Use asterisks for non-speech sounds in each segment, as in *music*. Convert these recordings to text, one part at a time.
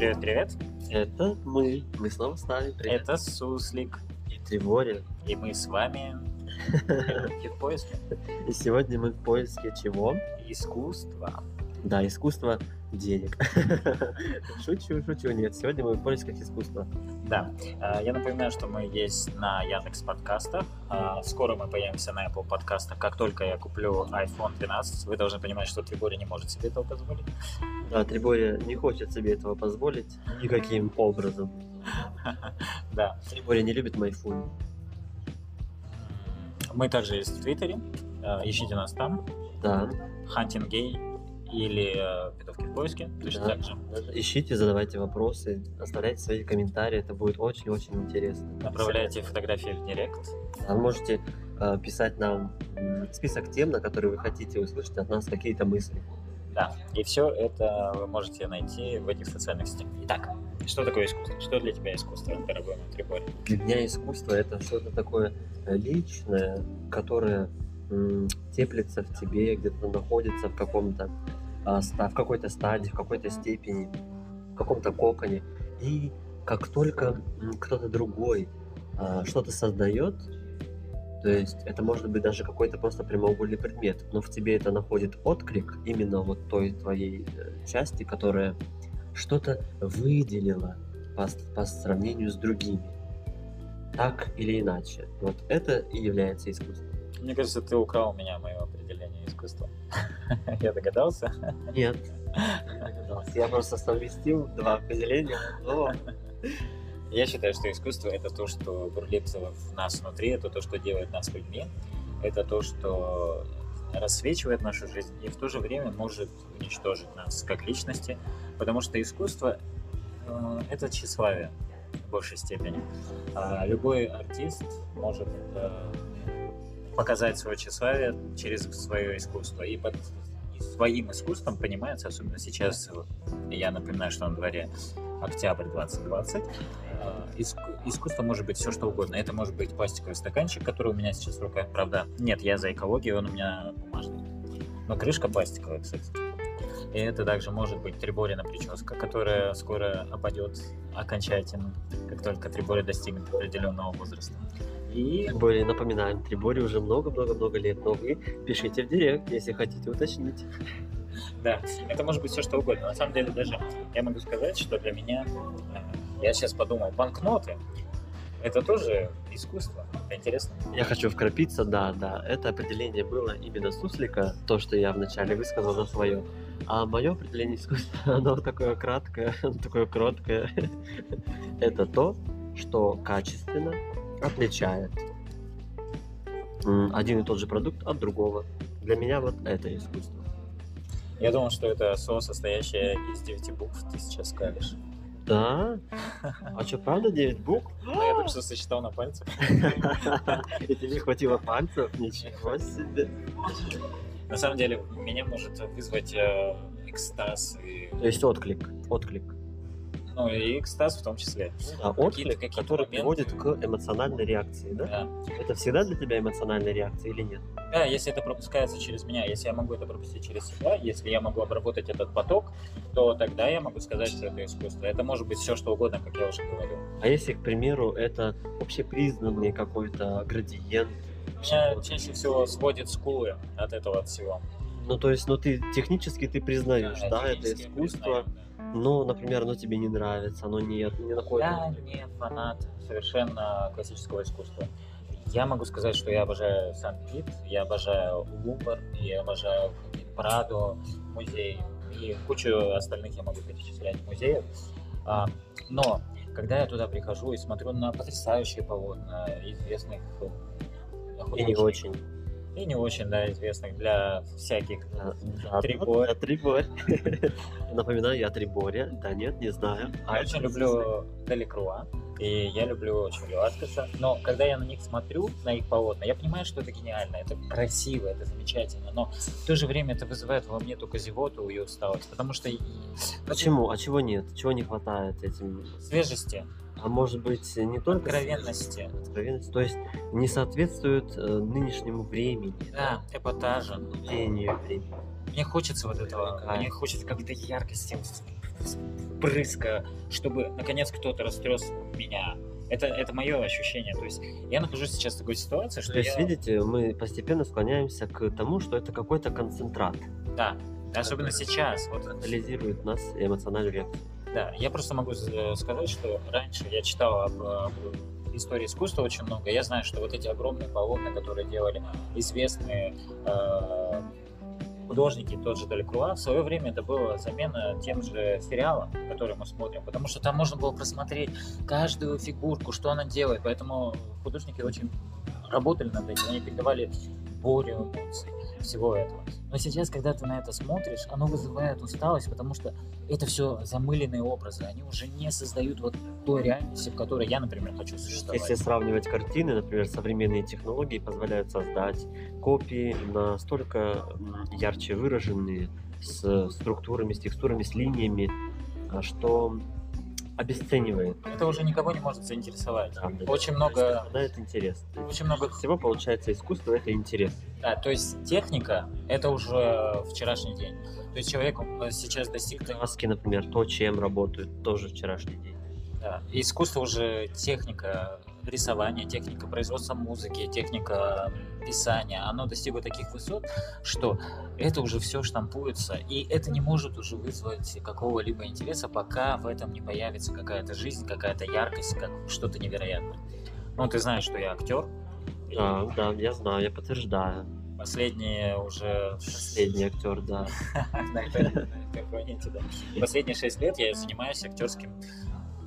Привет, привет. Это мы. Мы снова с вами. Привет. Это Суслик. И Тревори. И мы с вами *laughs* в поиске И сегодня мы в поиске чего? искусства. Да, искусство денег. *laughs* Шучу, шучу. Нет, сегодня мы в поисках искусства. Да, а, я напоминаю, что мы есть на Яндекс подкастах. А, Скоро мы появимся на Apple подкастах. Как только я куплю iPhone 12, вы должны понимать, что Трибори не может себе этого позволить. Да, Трибория не хочет себе этого позволить никаким образом. *laughs* Да. Трибория не любит майфун. Мы также есть в Твиттере. А, Ищите нас там. Да. Gay или э, Петовки в поиске. Точно Да. так же. Ищите, задавайте вопросы, оставляйте свои комментарии, это будет очень-очень интересно. Направляйте фотографии в Директ. А Вы можете э, писать нам список тем, на которые вы хотите услышать от нас какие-то мысли. Да, и все это вы можете найти в этих социальных сетях. Итак, что такое искусство? Что для тебя искусство, дорогой мой Трибори? Для меня искусство это что-то такое э, личное, которое теплится в тебе, где-то находится в каком-то в какой-то стадии, в какой-то степени, в каком-то коконе. И как только кто-то другой а, что-то создает, то есть это может быть даже какой-то просто прямоугольный предмет, но в тебе это находит отклик именно вот той твоей э, части, которая что-то выделила по, по сравнению с другими. Так или иначе. Вот это и является искусством. Мне кажется, ты украл меня мое определение искусства. *laughs* Я догадался? Нет. не догадался. Я просто совместил два определения. но Я считаю, что искусство — это то, что бурлит в нас внутри, это то, что делает нас людьми, это то, что рассвечивает нашу жизнь и в то же время может уничтожить нас как личности, потому что искусство э, — это тщеславие в большей степени. А любой артист может э, показать свое тщеславие через свое искусство. И под своим искусством понимается, особенно сейчас, я напоминаю, что на дворе октябрь 2020, э, иску- искусство может быть все что угодно. Это может быть пластиковый стаканчик, который у меня сейчас в руках, правда. Нет, я за экологию, он у меня бумажный. Но крышка пластиковая, кстати. И это также может быть триборина прическа, которая скоро опадет окончательно, как только трибори достигнет определенного возраста. И более напоминаем, Трибори уже много-много-много лет, но вы пишите в директ, если хотите уточнить. Да, это может быть все что угодно. На самом деле даже я могу сказать, что для меня, э, я сейчас подумал, банкноты это тоже искусство. Это интересно. Я хочу вкрапиться, да, да. Это определение было именно Суслика, то, что я вначале высказал за свое. А мое определение искусства, *laughs* оно такое краткое, оно *laughs* такое кроткое. *laughs* Это то, что качественно отличает один и тот же продукт от другого. Для меня вот это искусство. Я думал, что это слово, состоящее из девяти букв, ты сейчас скажешь. Да? А что, правда 9 букв? Но я только что сосчитал на пальцах. *laughs* И тебе хватило пальцев? Ничего себе. На самом деле, меня может вызвать э, экстаз и, То есть отклик. Отклик. Ну, и экстаз в том числе. А отклик, какие-то который моменты. приводит к эмоциональной реакции, да? Да. Это всегда для тебя эмоциональная реакция или нет? Да, если это пропускается через меня, если я могу это пропустить через себя, если я могу обработать этот поток, то тогда я могу сказать, что это искусство. Это может быть все, что угодно, как я уже говорил. А если, к примеру, это общепризнанный какой-то градиент? Меня чаще всего сводит скулы от этого всего. Ну, то есть, ну, ты технически ты признаешь, да, это технически я искусство, признаю, но, например, оно тебе не нравится, оно не, не находит... Я не фанат совершенно классического искусства. Я могу сказать, что я обожаю Сан-Пит, я обожаю Лувр, я обожаю Прадо, музей и кучу остальных я могу перечислять музеев. А, но когда я туда прихожу и смотрю на потрясающие полотна известных И не очень. И не очень, да, известных для всяких Да, да, Триборь. Я Триборь. *laughs* Напоминаю, я Триборя. Да нет, не знаю. А Я очень люблю Деликруа, и я люблю очень Веласкеса, но когда я на них смотрю, на их полотна, я понимаю, что это гениально, это красиво, это замечательно, но в то же время это вызывает во мне только зевоту и усталость, потому что Почему? А чего нет? Чего не хватает этим? свежести, А может быть, не только... откровенности, Откровенность, то есть не соответствует э, нынешнему времени, да, эпатажа. течению времени. Мне хочется вот этого, Привыкаю. мне хочется какой-то яркости, брызга, чтобы наконец кто-то растрес меня. Это, это мое ощущение. То есть я нахожусь сейчас в такой ситуации, что То есть, я... видите, мы постепенно склоняемся к тому, что это какой-то концентрат. Да, особенно сейчас. Вот Анализирует нас эмоциональную реакцию. Да, я просто могу э, сказать, что раньше я читал об, об истории искусства очень много. Я знаю, что вот эти огромные полотна, которые делали известные э, художники, тот же Далекруа, в свое время это была замена тем же сериалом, который мы смотрим, потому что там можно было просмотреть каждую фигурку, что она делает, поэтому художники очень работали над этим, они передавали бурю эмоций, всего этого. Но сейчас, когда ты на это смотришь, оно вызывает усталость, потому что это все замыленные образы, они уже не создают вот той реальности, в которой я, например, хочу существовать. Если сравнивать картины, например, современные технологии позволяют создать копии настолько ярче выраженные, с структурами, с текстурами, с линиями, а, что обесценивает. Это уже никого не может заинтересовать. Да, да. Очень много, пропадает интерес. Очень много всего получается искусство это интерес. Да, то есть техника это уже вчерашний день. То есть человек сейчас достиг Краски, например, то, чем работают, тоже вчерашний день. да, искусство уже техника рисования, техника производства музыки, техника писания, оно достигло таких высот, что это уже все штампуется, и это не может уже вызвать какого-либо интереса, пока в этом не появится какая-то жизнь, какая-то яркость, как что-то невероятное. Ну, ты знаешь, что я актер. и Да, да, я знаю, я подтверждаю. Последние уже Последний актер, да. *laughs* да. Последние шесть лет я занимаюсь актерским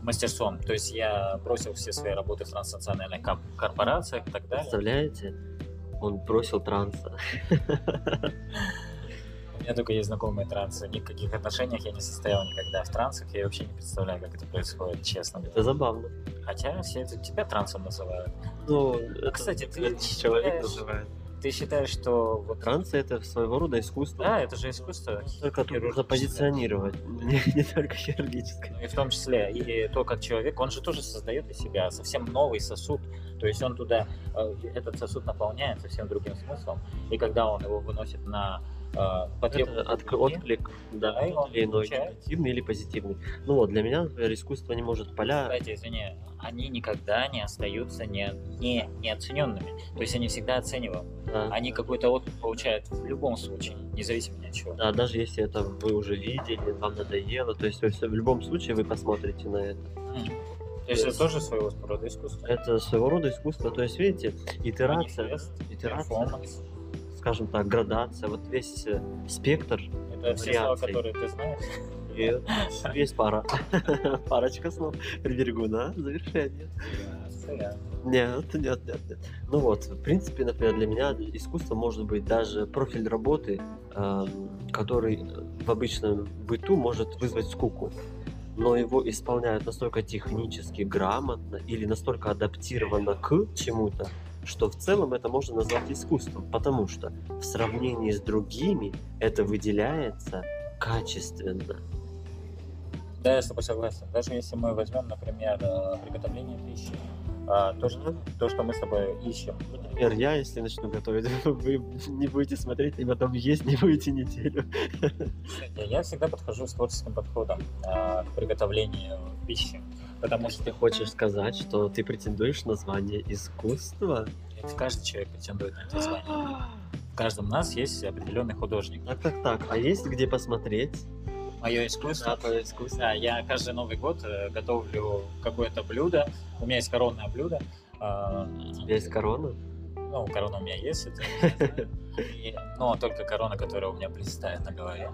мастерством. То есть я бросил все свои работы в транснациональных корпорациях и так далее. Представляете? Он бросил транса. У меня только есть знакомые трансы. Ни в каких отношениях я не состоял никогда в трансах. Я вообще не представляю, как это происходит, честно. Это забавно. Хотя все это тебя трансом называют. Ну, это- кстати, ты человек называет. Ты считаешь, что вот... Трансы это своего рода искусство. Да, это же искусство. Только тут нужно позиционировать, *laughs* не, не только хирургическое. Ну и в том числе и то, как человек, он же тоже создает из себя совсем новый сосуд. То есть он туда, э, этот сосуд наполняет совсем другим смыслом. И когда он его выносит на потребность отк- других, отклик, да, Да, или иной, негативный или позитивный. Ну вот, для меня, например, искусство не может поля... Кстати, извини, они никогда не остаются не, не, неоцененными. То есть они всегда оценивают. Да, Они какой-то отклик получают в любом случае, независимо ни от чего. да, даже если это вы уже видели, вам надоело, то есть вы всё- в любом случае вы посмотрите на это. М. То есть это тоже своего рода искусство. Это своего рода искусство, то есть, видите, итерация, Манифест, итерация, перформанс. Скажем так, градация, вот весь э, спектр, Это все слова, которые ты знаешь. и есть пара, *laughs* парочка слов, приберегу на завершение. Нет, нет, нет, нет. Ну вот, в принципе, например, для меня искусство может быть даже профиль работы, эм, который в обычном быту может вызвать скуку. Но его исполняют настолько технически грамотно или настолько адаптировано к чему-то, что в целом это можно назвать искусством, потому что в сравнении с другими это выделяется качественно. Да, я с тобой согласен. Даже если мы возьмем, например, э, приготовление пищи, а, то, что, то, что мы с тобой ищем. Например, я, если начну готовить, *laughs* вы не будете смотреть, и потом есть не будете неделю. Я всегда подхожу с творческим подходом а, к приготовлению пищи, потому что Ты хочешь сказать, что ты претендуешь на звание искусства? ведь каждый человек претендует на это звание. В каждом нас есть определенный художник. Так, так, так. А есть где посмотреть? Мое искусство. твое искусство. Да, я каждый Новый год э, готовлю какое-то блюдо. У меня есть коронное блюдо. а, У тебя есть корона? Ну, корона у меня есть, это *laughs* Но только корона, которая у меня блистает на голове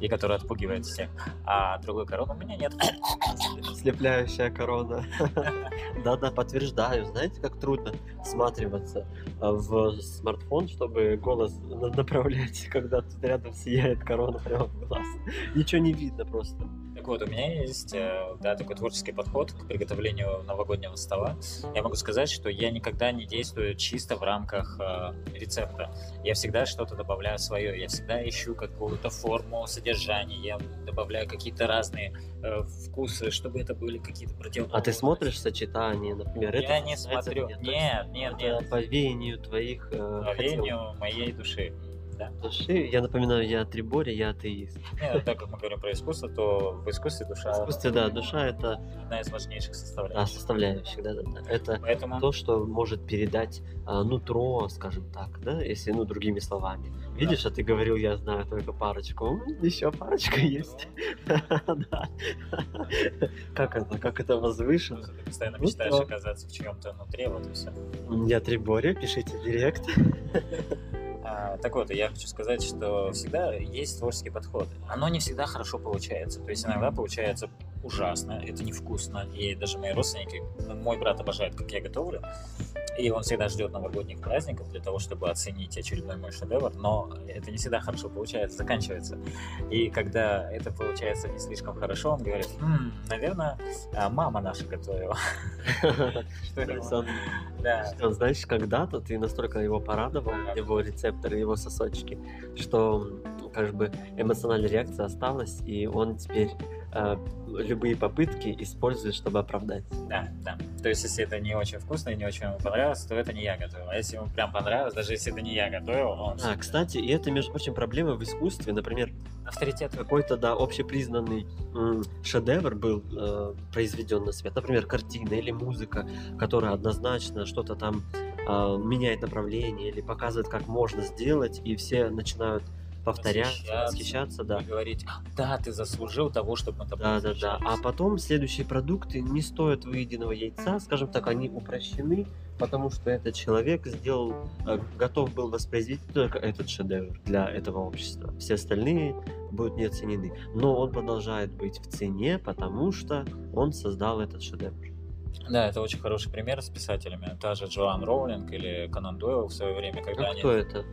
и которая отпугивает всех. А другой короны у меня нет. *coughs* Слепляющая корона. *laughs* Да-да, подтверждаю. Знаете, как трудно всматриваться а, в смартфон, чтобы голос на- направлять, *laughs* когда тут рядом сияет корона прямо в глаз. Ничего не видно просто. Вот, у меня есть э, да, такой творческий подход к приготовлению новогоднего стола. Я могу сказать, что я никогда не действую чисто в рамках э, рецепта. Я всегда что-то добавляю свое. Я всегда ищу какую-то форму содержания. Я добавляю какие-то разные э, вкусы, чтобы это были какие-то противоположности. А ты смотришь сочетание, например? Я это не смотрю. Нет, нет, нет. по веянию твоих э, По веянию моей души. Да. Души. Я напоминаю, я Трибори, я атеист. Не, ну, так как мы говорим про искусство, то в искусстве душа В искусстве, да, душа это одна из важнейших да, составляющих. составляющих, да, да, да. Это Поэтому то, что может передать а, нутро, скажем так, да, если, ну, другими словами. Видишь, а ты говорил, я знаю только парочку. Еще парочка есть. *laughs* Да. Как это, как это возвышенно. ты постоянно Ну, мечтаешь оказаться в чьем-то внутри, вот и все. Я Трибори, пишите директ. *laughs* А, так вот, я хочу сказать, что всегда есть творческий подход. Оно не всегда хорошо получается. То есть иногда получается ужасно, это невкусно. И даже мои родственники, мой брат обожает, как я готовлю. И он всегда ждет новогодних праздников для того, чтобы оценить очередной мой шедевр. Но это не всегда хорошо получается, заканчивается. И когда это получается не слишком хорошо, он говорит, «М, наверное, а, мама наша готовила. *laughs* Что знаешь, когда-то ты настолько его порадовал, его рецепторы, его сосочки, что как бы эмоциональная реакция осталась, и он теперь э, любые попытки использует, чтобы оправдать. Да, да. То есть, если это не очень вкусно и не очень ему понравилось, то это не я готовил. А если ему прям понравилось, даже если это не я готовил, он А, кстати, и это, между прочим, проблема в искусстве. Например, авторитет. какой-то, да, общепризнанный м, шедевр был э, произведен на свет. Например, картина или музыка, которая однозначно что-то там э, меняет направление или показывает, как можно сделать, и все начинают повторять, Восхищаться. восхищаться, да. И говорить, «А, да, ты заслужил того, чтобы мы тобой Да, да, да. А восхищались». потом следующие продукты не стоят выеденного яйца, скажем так, они упрощены, потому что этот человек сделал, э, готов был воспроизвести только этот шедевр для этого общества. Все остальные будут не оценены. Но он продолжает быть в цене, потому что он создал этот шедевр. Да, это очень хороший пример с писателями. Та же Джоан Роулинг или Конан Дойл в свое время, когда Ну, они... кто это?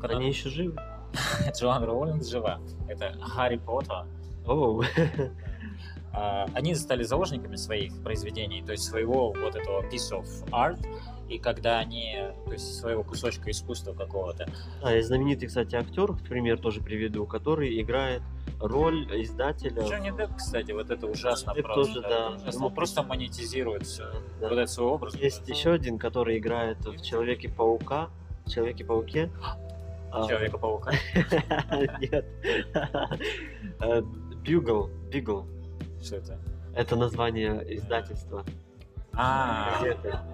Конан- Они еще живы? *laughs* Джоан Роулинг жива. Это Гарри Поттер. *laughs* А, Они стали заложниками своих произведений, то есть своего вот этого piece of art, и когда они, то есть своего кусочка искусства какого-то, Да, и знаменитый, кстати, актер, пример тоже приведу, который играет роль издателя. Джонни Депп, кстати, вот это ужасно Депп просто. тоже, да. ужасно. Он просто монетизирует всё. Да. вот этот свой образ. Есть еще один, который играет в Человеке-паука. Человеке-пауке. А, Человека-паука. *laughs* Нет. *laughs* Э, Бюгл. Бигл. Что это? Это название издательства. А,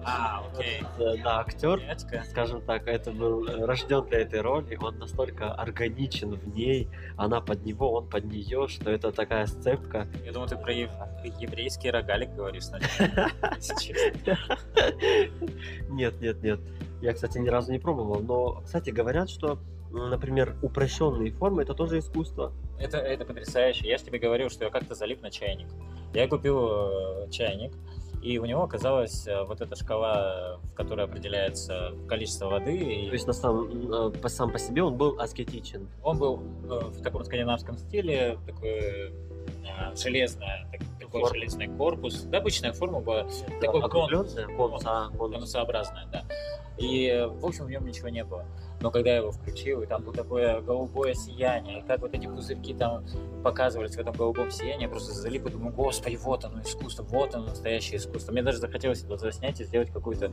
а, окей. Э, Да, актер, скажем так, это был э, рожден для этой роли, он настолько органичен в ней, она под него, он под нее, что это такая сцепка. Я думаю, ты про ев- еврейский рогалик говоришь сначала. *laughs* Нет, нет, нет. Я, кстати, ни разу не пробовал. Но, кстати, говорят, что, например, упрощенные формы это тоже искусство. Это, это потрясающе. Я же тебе говорил, что я как-то залип на чайник. Я купил э, чайник, и у него оказалась э, вот эта шкала, в которой определяется количество воды. И То есть на сам, э, по, сам по себе он был аскетичен. он был в таком скандинавском стиле, такой железный, так- такой Корпус. железный корпус. Да, обычная форма была такой кон- Округленная, конус, а, конус. конусообразная, да. И, в общем, в нем ничего не было. Но когда я его включил, и там было такое голубое сияние, и как вот эти пузырьки там показывались в этом голубом сиянии, я просто залип и думаю, господи, вот оно искусство, вот оно настоящее искусство. Мне даже захотелось это заснять и сделать какую-то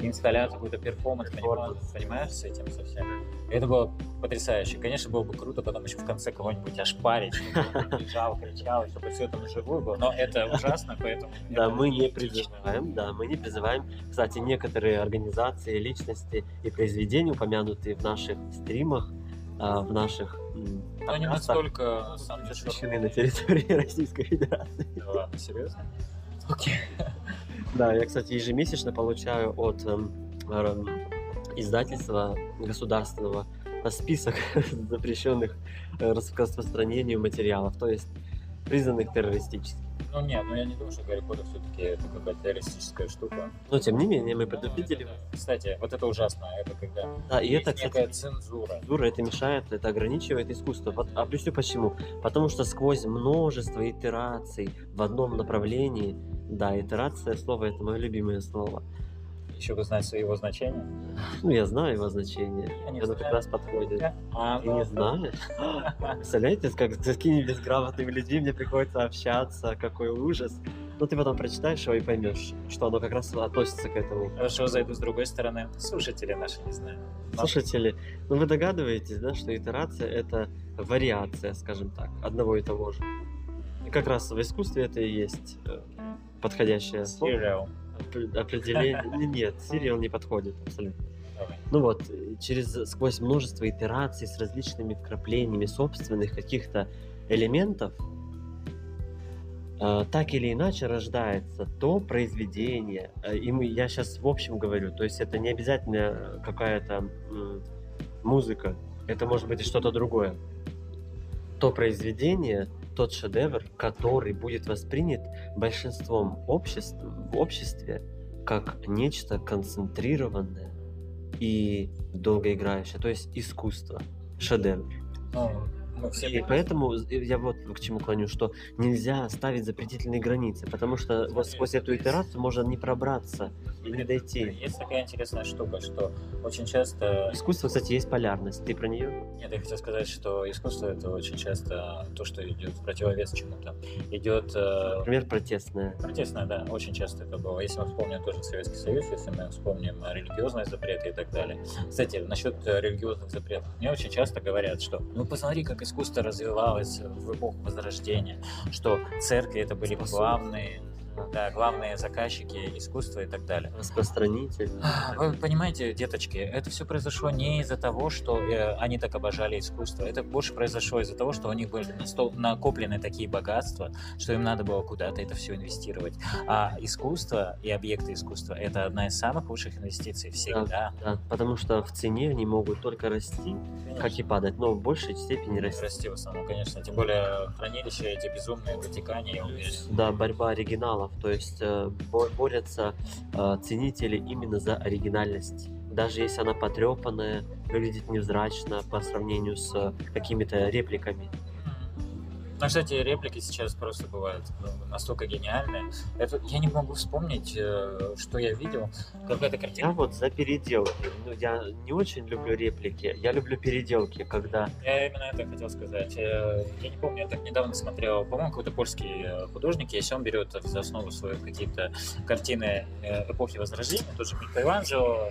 инсталляцию, перформанс, Перформанс. понимаешь, понимаешь, с этим совсем. И это было потрясающе. Конечно, было бы круто потом еще в конце кого-нибудь ошпарить, чтобы бежал, кричал, чтобы все это наживую было. Но это ужасно, поэтому... Да, мы не призываем, да, мы не призываем. Кстати, некоторые организации, личности и произведения, упомянутые в наших стримах, а, в наших Но подкастах, настолько, запрещены на территории *laughs* Российской Федерации. Да ладно, серьезно? Окей. *laughs* Да, я, кстати, ежемесячно получаю от эм, издательства государственного список *laughs* запрещенных э, к распространению материалов, то есть признанных террористическими. Ну нет, ну я не думаю, что Гарри Поттер все-таки это какая-то террористическая штука. Но тем не менее, мы Ну, предупредили. это да. Кстати, вот это ужасно, это когда Да, и это, некая кстати, цензура. цензура, это мешает, это ограничивает искусство. Вот объясню почему. Потому что сквозь множество итераций в одном направлении, да, итерация слова это мое любимое слово. Еще бы знать его значение. Ну, я знаю его значение. Я не Оно как раз подходит. А, Ты ну, не знаешь? *laughs* Представляете, как с какими безграмотными людьми мне приходится общаться, какой ужас. Ну, ты потом прочитаешь его и поймешь, что оно как раз относится к этому. Хорошо, зайду с другой стороны. Слушатели наши не знаю. Но- Слушатели, ну вы догадываетесь, да, что итерация это вариация, скажем так, одного и того же. И как раз в искусстве это и есть э, подходящее слово. Serial. Опре- определение. *laughs* Не- Нет, сериал не подходит абсолютно. Давай. Ну вот, э, через сквозь множество итераций с различными вкраплениями собственных каких-то элементов, э, так или иначе рождается то произведение. э, И мы, я сейчас в общем говорю, то есть это не обязательно какая-то музыка, это может быть и что-то другое. То произведение, тот шедевр, который будет воспринят большинством обществ, в обществе как нечто концентрированное и долгоиграющее, то есть искусство, шедевр. Мы все И поэтому я вот к чему клоню, что нельзя ставить запретительные границы, потому что вот сквозь эту итерацию можно не пробраться и не дойти. Есть такая интересная штука, что очень часто... Искусство, кстати, есть полярность. Ты про нее? Нет, я хотел сказать, что искусство это очень часто то, что идет в противовес чему-то. Идет э, Например, протестное. протестное, да, очень часто это было. Если мы вспомним тоже Советский Союз, если мы вспомним э, религиозные запреты и так далее. Кстати, насчет э, религиозных запретов. Мне очень часто говорят, что ну посмотри, как искусство развивалось в эпоху Возрождения, что церкви это были главные, да, главные заказчики искусства и так далее. Распространитель. А, Вы понимаете, деточки, это все произошло не из-за того, что э, они так обожали искусство. Это больше произошло из-за того, что у них были накоплены такие богатства, что им надо было куда-то это все инвестировать. А искусство и объекты искусства — это одна из самых лучших инвестиций всегда. Да, потому что в цене они могут только расти, как и падать, но в большей степени расти. Расти в основном, конечно. Тем более хранилища эти безумные в Ватикане, я уверен. Да, борьба оригиналов, то есть э, бо- борются э, ценители именно за оригинальность. Даже если она потрепанная, выглядит невзрачно по сравнению с э, какими-то репликами. Ну, кстати, реплики сейчас просто бывают ну, настолько гениальные. Это, я не могу вспомнить, э, что я видел. Какая-то Я картина. вот за переделки. Ну, я не очень люблю реплики, я люблю переделки, когда Я именно это хотел сказать. Э, Я не помню, я так недавно смотрел, по-моему, какой-то польский э, художник, если он берет за основу свою какие-то картины эпохи Возрождения, тоже Микеланджело а,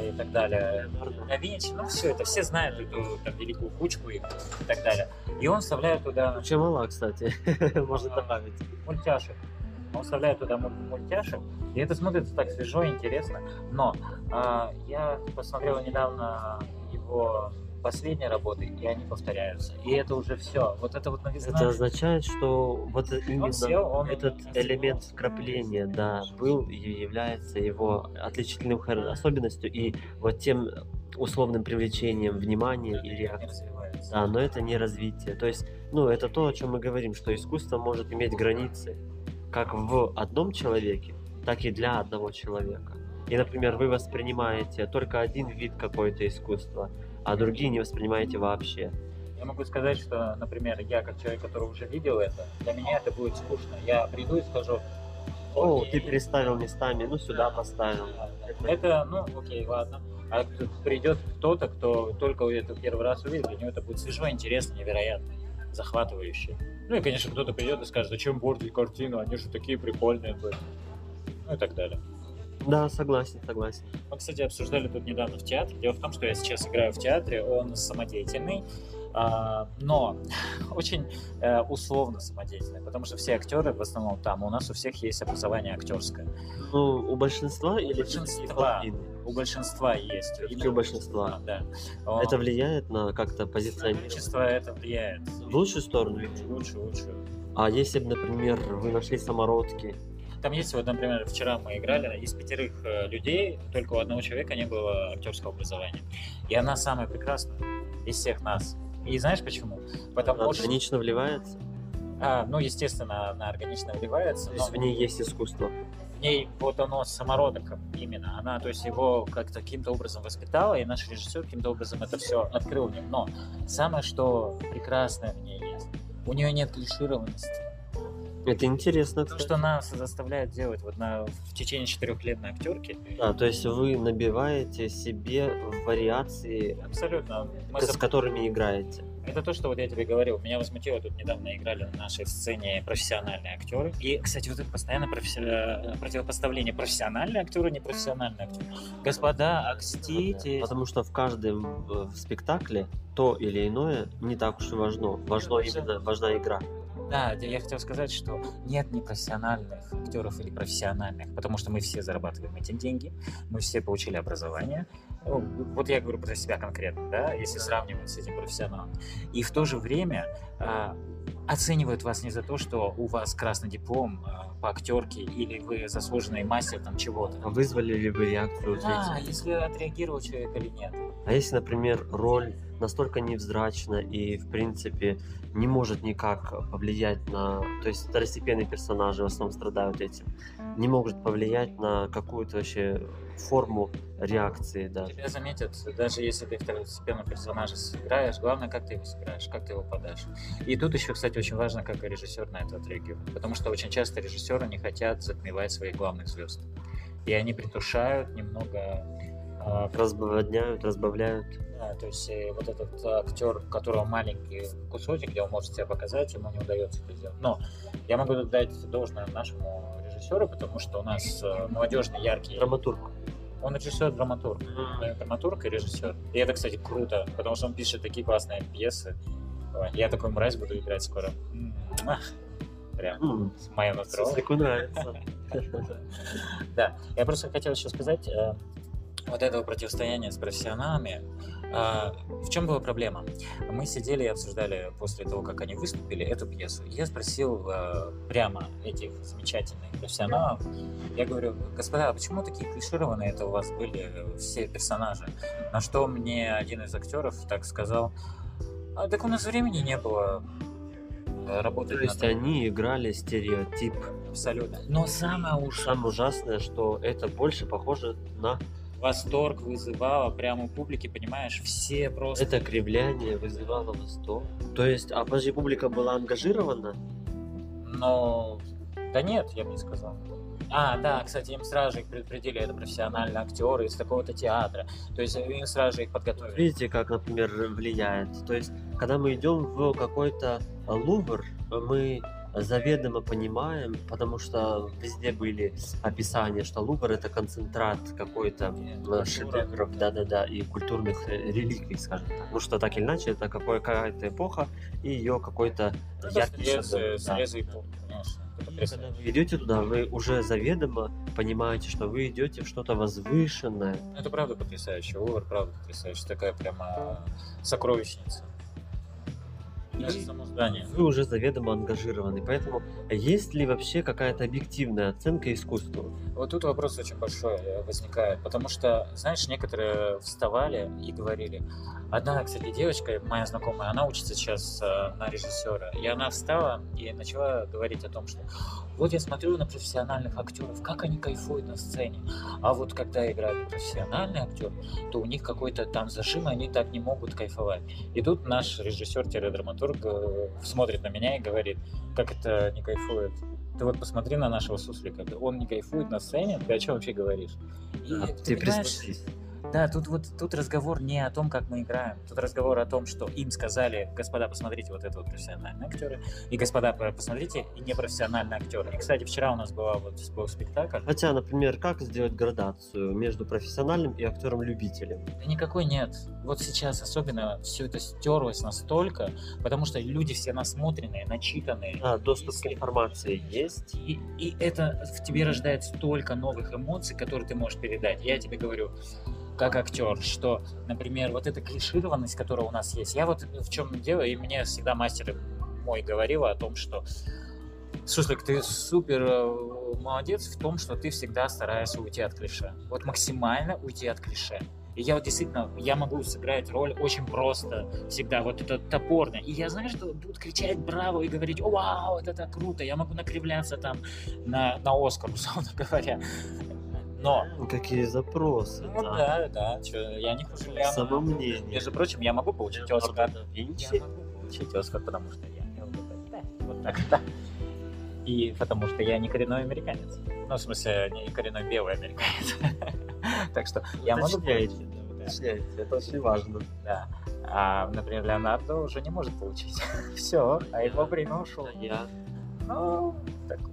и так далее, да Винчи, ну все это, все знают эту там, великую кучку и, и так далее. И он вставляет туда Чем мала, кстати, *laughs* можно добавить. мультяшек. Он вставляет туда муль- мультяшек, и это смотрится так свежо и интересно. Но а, я посмотрел недавно его последние работы, и они повторяются. И это уже все. Вот это вот новизна. Это означает, что вот именно сел, он этот элемент сел. вкрапления, да, был и является его отличительным особенностью и вот тем условным привлечением внимания и реакции. Да, но это не развитие. То есть, ну, это то, о чем мы говорим, что искусство может иметь границы как в одном человеке, так и для одного человека. И, например, вы воспринимаете только один вид какое-то искусства, а другие не воспринимаете вообще. Я могу сказать, что, например, я как человек, который уже видел это, для меня это будет скучно. Я приду и скажу, О, «Окей, ты переставил местами, ну сюда Да. поставил. Это, ну, окей, ладно. А тут придет кто-то, кто только это первый раз увидит, для него это будет свежо, интересно, невероятно, захватывающе. Ну и, конечно, кто-то придет и скажет, зачем портить картину, они же такие прикольные были. Ну и так далее. Да, согласен, согласен. Мы, кстати, обсуждали тут недавно в театре. Дело в том, что я сейчас играю в театре, он самодеятельный, а, но *laughs* очень э, условно самодеятельный, потому что все актеры в основном там, у нас у всех есть образование актерское. Ну, у большинства или Большинства. всё-таки половины? У большинства есть. Именно у большинства. Да. Это влияет на как-то позиционирование? Количество это влияет. В лучшую сторону Лучше, лучше. А если бы, например, вы нашли самородки, Там есть, вот, например, вчера мы играли, из пятерых э, людей только у одного человека не было актерского образования. И она самая прекрасная из всех нас. И знаешь почему? Потому она что, органично вливается, а, ну, естественно, она органично вливается, то но есть в ней есть искусство. в ней вот оно самородоком именно. Она, то есть его как-то каким-то образом воспитала, и наш режиссер каким-то образом это все открыл в нем. Но самое, что прекрасное в ней есть, у нее нет клишированности. Это интересно, То, что нас заставляет делать вот на, в течение четырех лет на актерке, Да, то есть вы набиваете себе вариации, абсолютно. Мы с зап- которыми играете. Это то, что вот я тебе говорил. Меня возмутило, тут недавно играли на нашей сцене профессиональные актеры. И, кстати, вот это постоянно професси... э, противопоставление профессиональный актер и непрофессиональный актер. Господа, окстите. Потому что в каждом э, в спектакле то или иное не так уж и важно. Важно именно важна игра. Да, я хотел сказать, что нет непрофессиональных актеров или профессиональных, потому что мы все зарабатываем эти деньги, мы все получили образование. Ну, Вот я говорю про себя конкретно, да, если сравнивать с этим профессионалом. И в то же время а, оценивают вас не за то, что у вас красный диплом а, по актерке или вы заслуженный мастер там чего-то. А Вызвали ли вы реакцию Да, если отреагировал человек или нет. А если, например, роль настолько невзрачна и, в принципе, не может никак повлиять на... То есть второстепенные персонажи в основном страдают этим. Не могут повлиять на какую-то вообще форму реакции даже. Тебя заметят, даже если ты второстепенного персонажа сыграешь, главное, как ты его сыграешь, как ты его подашь. И тут еще, кстати, очень важно, как режиссер на это отреагирует. Потому что очень часто режиссеры не хотят затмевать своих главных звезд. И они притушают немного Разбавляют, разбавляют. да, то есть э, вот этот актер, у которого маленький кусочек, где он может себя показать, ему не удается это сделать. Но я могу дать должное нашему режиссеру, потому что у нас э, молодежный, яркий. Драматург. Он режиссер, драматург. Э, Драматург и режиссер. И это, кстати, круто, потому что он пишет такие классные пьесы. Ой, Я такой мразь буду играть скоро. Ах, Прям М, мое. Суслику нравится. Да, я просто хотел еще сказать, э, вот этого противостояния с профессионалами, а, в чем была проблема? Мы сидели и обсуждали после того, как они выступили, эту пьесу. Я спросил э, прямо этих замечательных профессионалов, я говорю, господа, а почему такие клишированные это у вас были все персонажи? На что мне один из актеров так сказал, а так у нас времени не было работать То есть они играли стереотип. абсолютно. Но самое ужасное, Самое ужасное, что это больше похоже на восторг вызывало прямо у публики, понимаешь, все просто... это кривляние вызывало восторг. То есть, а подожди, публика была ангажирована? Но... Да нет, я бы не сказал. А, да, кстати, им сразу же их предупредили, это профессиональные актеры из такого-то театра. То есть им сразу же их подготовили. Видите, как, например, влияет. То есть, когда мы идем в какой-то э, Лувр, мы заведомо понимаем, потому что везде были описания, что Лувр это концентрат какой-то э, шедевров, да-да-да, и культурных э, реликвий, скажем так. Ну что так или иначе, это какая-то эпоха и ее какой-то яркий шедевр, да. И когда вы идете туда, вы уже заведомо понимаете, что вы идете в что-то возвышенное. Это правда потрясающе. Лувр правда потрясающе. Такая прямо сокровищница. Даже И само здание. Вы уже заведомо ангажированы. Поэтому есть ли вообще какая-то объективная оценка искусству? Вот тут вопрос очень большой э, возникает, потому что, знаешь, некоторые вставали и говорили. Одна, кстати, девочка, моя знакомая, она учится сейчас э, на режиссера, и она встала и начала говорить о том, что вот я смотрю на профессиональных актеров, как они кайфуют на сцене, а вот когда играет профессиональный актер, то у них какой-то там зажим, и они так не могут кайфовать. И тут наш режиссер-драматург э, смотрит на меня и говорит, как это не кайфует. Ты вот посмотри на нашего суслика, он не кайфует на сцене, ты о чем вообще говоришь? И А, ты ты. Да, тут вот тут разговор не о том, как мы играем. Тут разговор о том, что им сказали, господа, посмотрите, вот это вот профессиональные актеры, и господа, по- посмотрите, и непрофессиональные актеры. И, кстати, вчера у нас была вот был спектакль. Хотя, например, как сделать градацию между профессиональным и актером-любителем? Да никакой нет. Вот сейчас особенно все это стерлось настолько, потому что люди все насмотренные, начитанные. Да, доступ к Если- информации есть. И, и это в тебе рождает столько новых эмоций, которые ты можешь передать. Я тебе говорю, как актер, что, например, вот эта клишированность, которая у нас есть, я вот в чем дело, и мне всегда мастер мой говорила о том, что Суслик, ты супер э, молодец в том, что ты всегда стараешься уйти от клише. Вот максимально уйти от клише. И я вот действительно, я могу сыграть роль очень просто, всегда, вот это топорно. И я знаю, что будут кричать браво и говорить, «О, вау, это так круто, я могу накривляться там на, на Оскар, *laughs* условно говоря. Но, Какие запросы. ну да, да, чё, я не хуже Леонардо. Самомнение. Между прочим, я могу получить Леонардо Оскар. да Я Винчи. могу получить Оскар, потому что я ЛГБТ. Вот так, да. И потому что я не коренной американец. Ну, в смысле, не коренной белый американец. *laughs* Так что я могу получить, Уточняйте, это очень важно. да. А, например, Леонардо уже не может получить. *laughs* Все, а его время ушло. Я. Ну.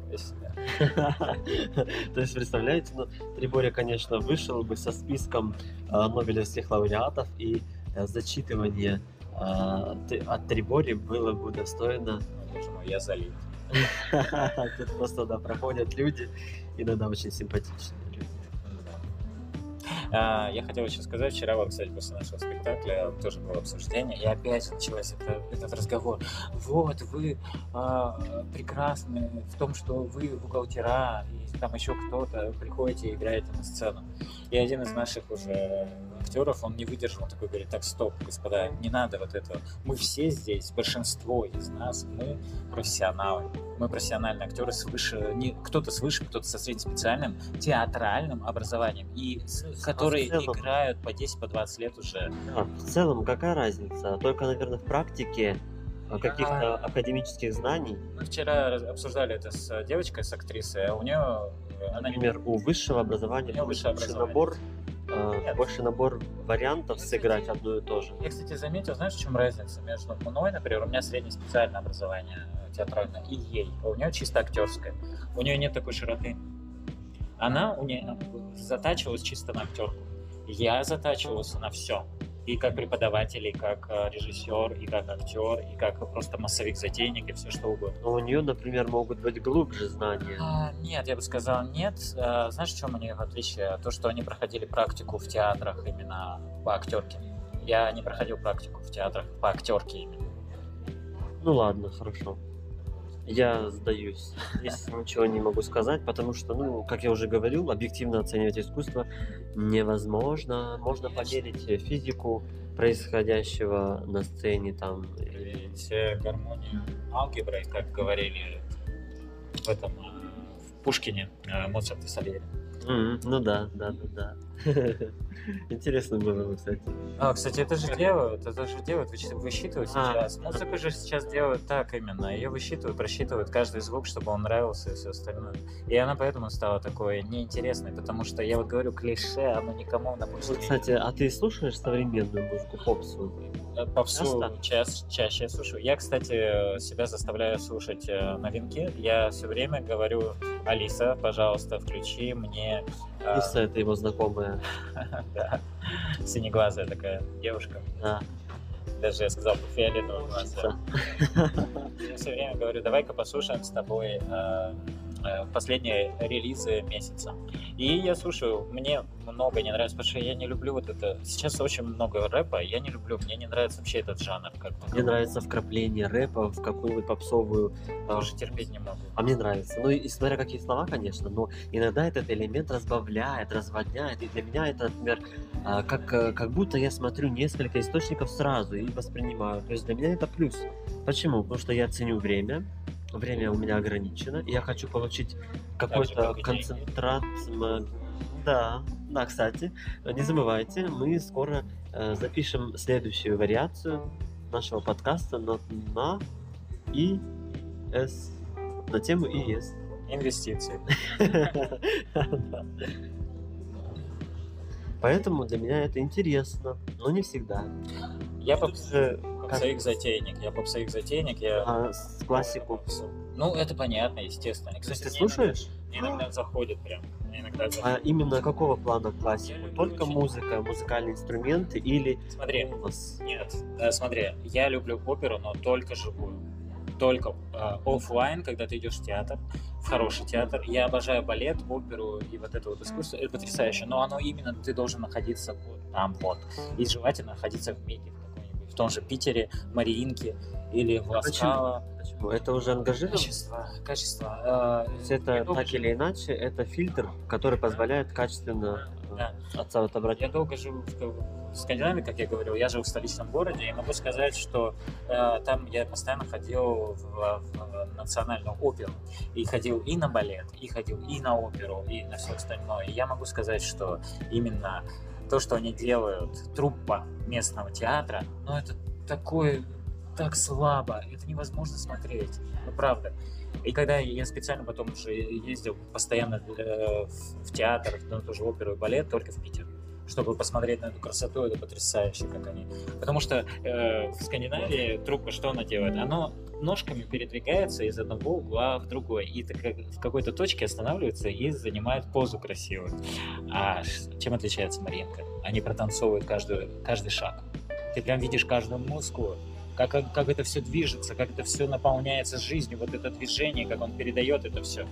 *laughs* То есть, представляете, ну, Трибори, конечно, вышел бы со списком а, нобелевских лауреатов, и а, зачитывание а, от Трибори было бы достойно. Боже мой, я залит. *laughs* Тут просто, да, проходят люди, иногда очень симпатичные Я хотел еще сказать, вчера вот, кстати, после нашего спектакля тоже было обсуждение, и опять началось это- этот разговор. Вот, вы а, прекрасны в том, что вы бухгалтера, там еще кто-то приходите и играете на сцену. И один из наших уже актеров, он не выдержал, он такой говорит, так, стоп, господа, не надо вот этого. Мы все здесь, большинство из нас, мы профессионалы. Мы профессиональные актеры с выше, не, кто-то с высшим, кто-то со среднеспециальным театральным образованием, и с- которые целом- играют по 10, по 20 лет уже. А, в целом, какая разница? Только, наверное, в практике а, каких-то академических знаний. Мы вчера обсуждали это с э, девочкой, с актрисой, а у нее она не Например, у высшего образования У высшее больше образование. набор, а, Нет. больше набор вариантов Кстати, сыграть одно и то же. Я, кстати, заметил, знаешь, в чем разница между мной, например, у меня среднеспециальное образование э, театральное, и ей. А у нее чисто актерское. У нее нет такой широты. Она у нее затачивалась чисто на актерку. Я затачивался на все. И как преподаватель, и как э, режиссер, и как актер, и как просто массовик-затейник, и все что угодно. Но у нее, например, могут быть глубже знания. А, Нет, я бы сказал нет. А, Знаешь, в чем у них отличие? То, что они проходили практику в театрах именно по актерке. Я не проходил практику в театрах по актерке именно. Ну ладно, хорошо. Я сдаюсь. Здесь ничего не могу сказать, потому что, ну, как я уже говорил, объективно оценивать искусство невозможно. Можно померить физику происходящего на сцене там. Ведь э, гармонию алгеброй, как говорили в этом э, в Пушкине, э, Моцарт и Сальери. М, Ну да, да, да, да. *laughs* Интересно было бы, кстати. А, кстати, это же делают, это же делают, высчитывают А. сейчас. Музыку же сейчас делают так именно. Ее высчитывают, просчитывают каждый звук, чтобы он нравился и все остальное. И она поэтому стала такой неинтересной, потому что я вот говорю, клише, оно никому на. Вот, кстати, а ты слушаешь современную музыку, попсу? Э, часто? час, чаще я слушаю. Я, кстати, себя заставляю слушать э, новинки. Я все время говорю, Алиса, пожалуйста, включи мне... э, Лиса это его знакомая. *laughs* да, синеглазая такая девушка. Да, Даже я сказал, фиолетового глаза. учится. Я все время говорю, давай-ка послушаем с тобой э, последние релизы месяца. И я слушаю, мне много не нравится, потому что я не люблю вот это. Сейчас очень много рэпа, я не люблю, мне не нравится вообще этот жанр. Как Мне нравится вкрапление рэпа в какую-нибудь попсовую. а, Тоже терпеть не могу. А мне нравится. Ну, и смотря какие слова, конечно, но иногда этот элемент разбавляет, разводняет. И для меня это, например, а, как, э, как будто я смотрю несколько источников сразу и воспринимаю. То есть для меня это плюс. Почему? Потому что я ценю время. Время у меня ограничено, и я хочу получить какой-то и концентрат. Да, да, кстати, не забывайте, мы скоро э, запишем следующую вариацию нашего подкаста на, на ИС, на тему ИС. Инвестиции. Да. *laughs* Поэтому для меня это интересно, но не всегда. Я поп- Э, попсовик затейник. Я попсовик затейник. Я А с классику. Ну, это понятно, естественно. Кстати, ты мне слушаешь? Иногда, иногда заходит прям. Мне Иногда А заходит. именно какого плана классику? люблю Только очень- музыка, музыкальные инструменты или Смотри, голос? Нет, э, смотри, я люблю оперу, но только живую. Только э, офлайн, когда ты идешь в театр, в хороший театр. Я обожаю балет, оперу и вот это вот искусство. Это потрясающе. Но оно именно ты должен находиться вот там вот. И желательно находиться в. В том же Питере, Мариинке или в? Ласкало. Это уже ангажировано? Качество, качество. То э, есть это долго так или иначе, это фильтр, который позволяет качественно Да. э, отца отобрать. Я долго жил в в Скандинавии, как я говорил, я жил в столичном городе, и могу сказать, что э, там я постоянно ходил в, в национальную оперу. И ходил и на балет, и ходил и на оперу, и на все остальное. И я могу сказать, что именно то, что они делают, труппа местного театра, ну это такое, так слабо, это невозможно смотреть, ну правда. И когда я специально потом уже ездил постоянно э, в, в театр, на ту же оперу и балет, только в Питер. Чтобы посмотреть на эту красоту, это потрясающе, как они. Потому что э, в Скандинавии трубка что она делает? Оно ножками передвигается из одного угла в другой, и так как в какой-то точке останавливается и занимает позу красивую. А чем отличается Маринка? Они протанцовывают каждую, каждый шаг. Ты прям видишь каждую мускулу, как, как это все движется, как это все наполняется жизнью, вот это движение, как он передает это все.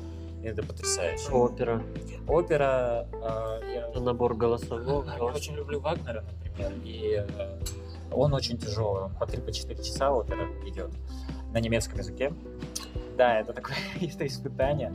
Это потрясающе. Опера. Опера... Э, я... Это набор голосового. Я очень люблю Вагнера, например, и э, он очень тяжелый, он по 3-4 часа опера идет на немецком языке. Да, это такое *laughs* это испытание.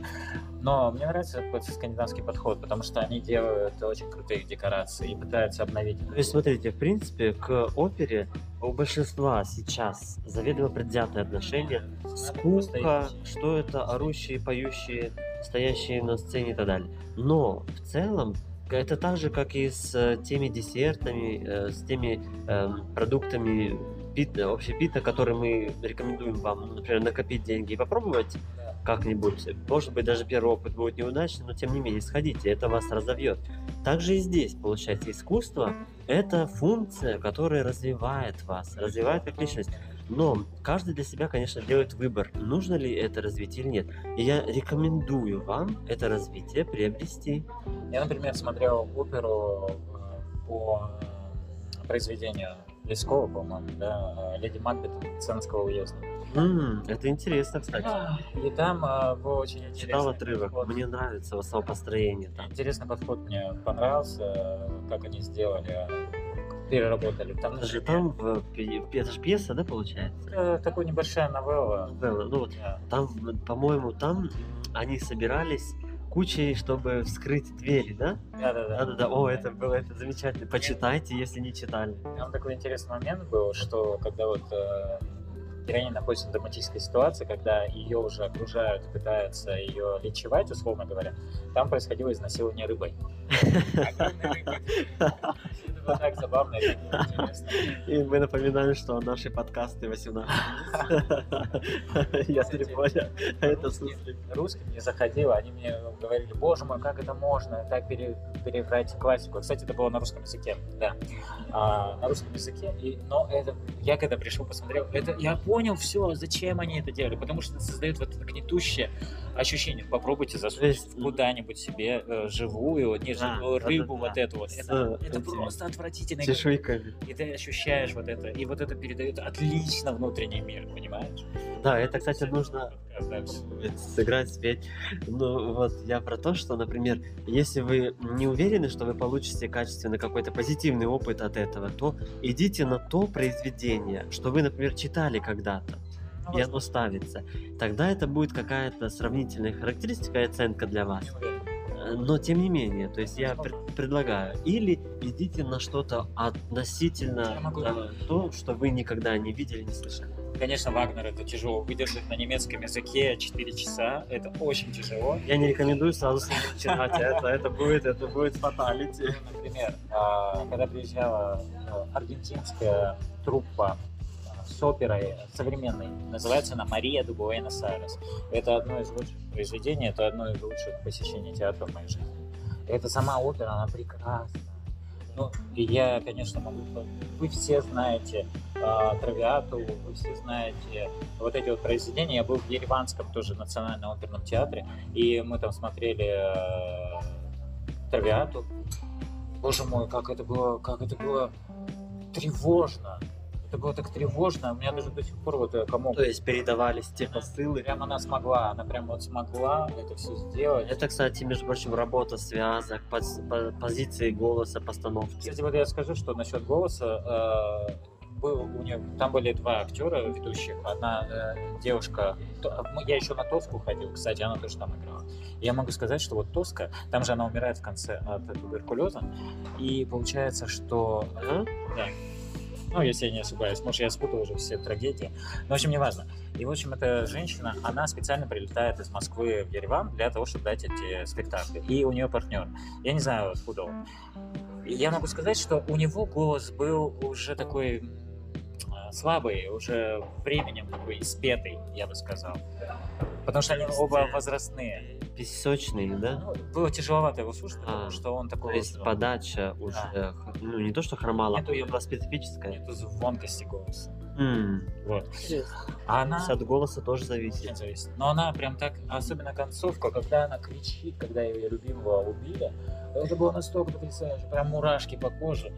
Но мне нравится этот скандинавский подход, потому что они делают очень крутые декорации и пытаются обновить. То есть, смотрите, в принципе, к опере у большинства сейчас заведомо предвзятое отношение. Скука, что это орущие, поющие, стоящие на сцене и так далее. Но в целом это так же, как и с э, теми десертами, э, с теми э, продуктами пита, общепита, который мы рекомендуем вам, ну, например, накопить деньги и попробовать как-нибудь. Может быть, даже первый опыт будет неудачный, но тем не менее, сходите, это вас разовьет. Также и здесь, получается, искусство – это функция, которая развивает вас, развивает как личность. Но каждый для себя, конечно, делает выбор, нужно ли это развитие или нет. И я рекомендую вам это развитие приобрести. Я, например, смотрел оперу э, по э, произведению Лескова, по-моему, да, «Леди Макбет» Ценского уезда. Mm, это интересно, кстати. И там а, был очень интересный Читал отрывок, подход. мне нравится само построение там. Интересный подход мне понравился, как они сделали, переработали. Там же там, в, это же пьеса, да, получается? Это такая небольшая новелла. Новелла, ну вот, yeah. там, по-моему, там они собирались кучей, чтобы вскрыть двери, да? Да, да, да. Да, да, О, это было это замечательно. Почитайте, если не читали. Там такой интересный момент был, что когда вот э, героиня находится в драматической ситуации, когда ее уже окружают, пытаются ее лечевать, условно говоря, там происходило изнасилование рыбой. *laughs* Это так забавно и интересно. И мы напоминаем, что наши подкасты 18 Я понял. Это слушали. Русским не заходило, они мне говорили, боже мой, как это можно так переиграть классику. Кстати, это было на русском языке, да. А, на русском языке, но это, я когда пришел, посмотрел, это, я понял все, зачем они это делали, потому что это создает вот это гнетущее ощущение. Попробуйте засунуть куда-нибудь себе э, живую, не живую да, рыбу, да, вот да. эту вот. Это, это просто отвратительно. Чешуйками. И ты ощущаешь вот это, и вот это передает отлично внутренний мир, понимаешь? Да, это, кстати, нужно сыграть, спеть. Ну, вот я про то, что, например, если вы не уверены, что вы получите качественно какой-то позитивный опыт от этого, то идите на то произведение, что вы, например, читали когда-то и оно ставится, тогда это будет какая-то сравнительная характеристика и оценка для вас. Э, но тем не менее, то есть я пред, предлагаю, или идите на что-то относительно да, то, что вы никогда не видели, не слышали. Конечно, Вагнер это тяжело. Выдержать на немецком языке 4 часа, это очень тяжело. Я не рекомендую сразу начинать это, это будет, это будет фаталити. Например, а, когда приезжала аргентинская труппа с оперой современной. Называется она «Мария де Буэнос-Айрес». Это одно из лучших произведений, это одно из лучших посещений театра в моей жизни. Это сама опера, она прекрасна. Ну, и я, конечно, могу... Вы все знаете э, Травиату, вы все знаете вот эти вот произведения. Я был в Ереванском тоже национальном оперном театре, и мы там смотрели э, Травиату. Боже мой, как это было, как это было тревожно это было так тревожно, у меня даже до сих пор вот э, комок. То есть передавались те посылы. Прям она смогла, она прям вот смогла это все сделать. Это, кстати, между прочим, работа связок, поз позиции голоса, постановки. Кстати, вот я скажу, что насчет голоса, э, был у нее, там были два актера ведущих. Одна э, девушка, то, я еще на Тоску ходил, кстати, она тоже там играла. Я могу сказать, что вот Тоска, там же она умирает в конце от туберкулеза, и получается, что... Uh-huh. Да, ну, если я не ошибаюсь, может, я спутал уже все трагедии. Но, в общем, неважно. И, в общем, эта женщина, она специально прилетает из Москвы в Ереван для того, чтобы дать эти спектакли. И у нее партнер. Я не знаю, откуда он. Я могу сказать, что у него голос был уже такой слабый, уже временем такой спетый, я бы сказал. Потому что они оба возрастные. Песочный, да? Ну, было тяжеловато его слушать, А, потому что он То такой... есть вот, подача уже, х- ну не то что хромала, Нету её- была специфическая. Нету звонкости голоса. М, Вот. А То она... от голоса тоже Очень зависит. зависит. Но она прям так, особенно концовка, когда она кричит, когда ее любимого убили, это было настолько потрясающе, прям мурашки по коже.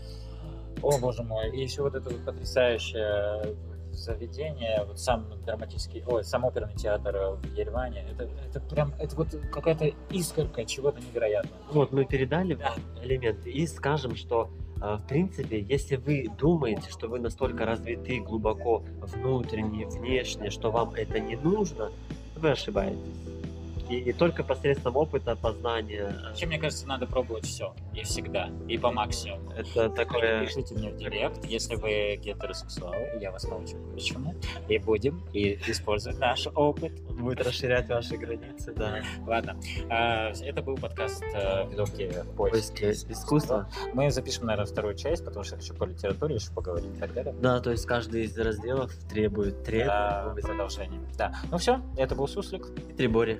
О, боже мой. И еще вот это вот потрясающее заведение, вот сам драматический, ой, сам оперный театр в Ереване, это, это прям, это вот какая-то искорка чего-то невероятного. Вот мы передали Да. элементы и скажем, что а, в принципе, если вы думаете, что вы настолько развиты глубоко внутренне, внешне, что вам это не нужно, вы ошибаетесь. И только посредством опыта, познания, Вообще, мне кажется, надо пробовать все и всегда, и по максимуму. это такое... Пишите мне в директ, если вы гетеросексуалы, я вас научу кое-чему, и будем и использовать наш опыт. будет расширять ваши границы, да. Ладно, А, это был подкаст э, «Видовки в поиске искусства. Мы запишем, наверное, вторую часть, потому что я хочу по литературе еще поговорить и так далее. Да, то есть каждый из разделов требует требует продолжение. Да. Ну все, это был Суслик. и трибори.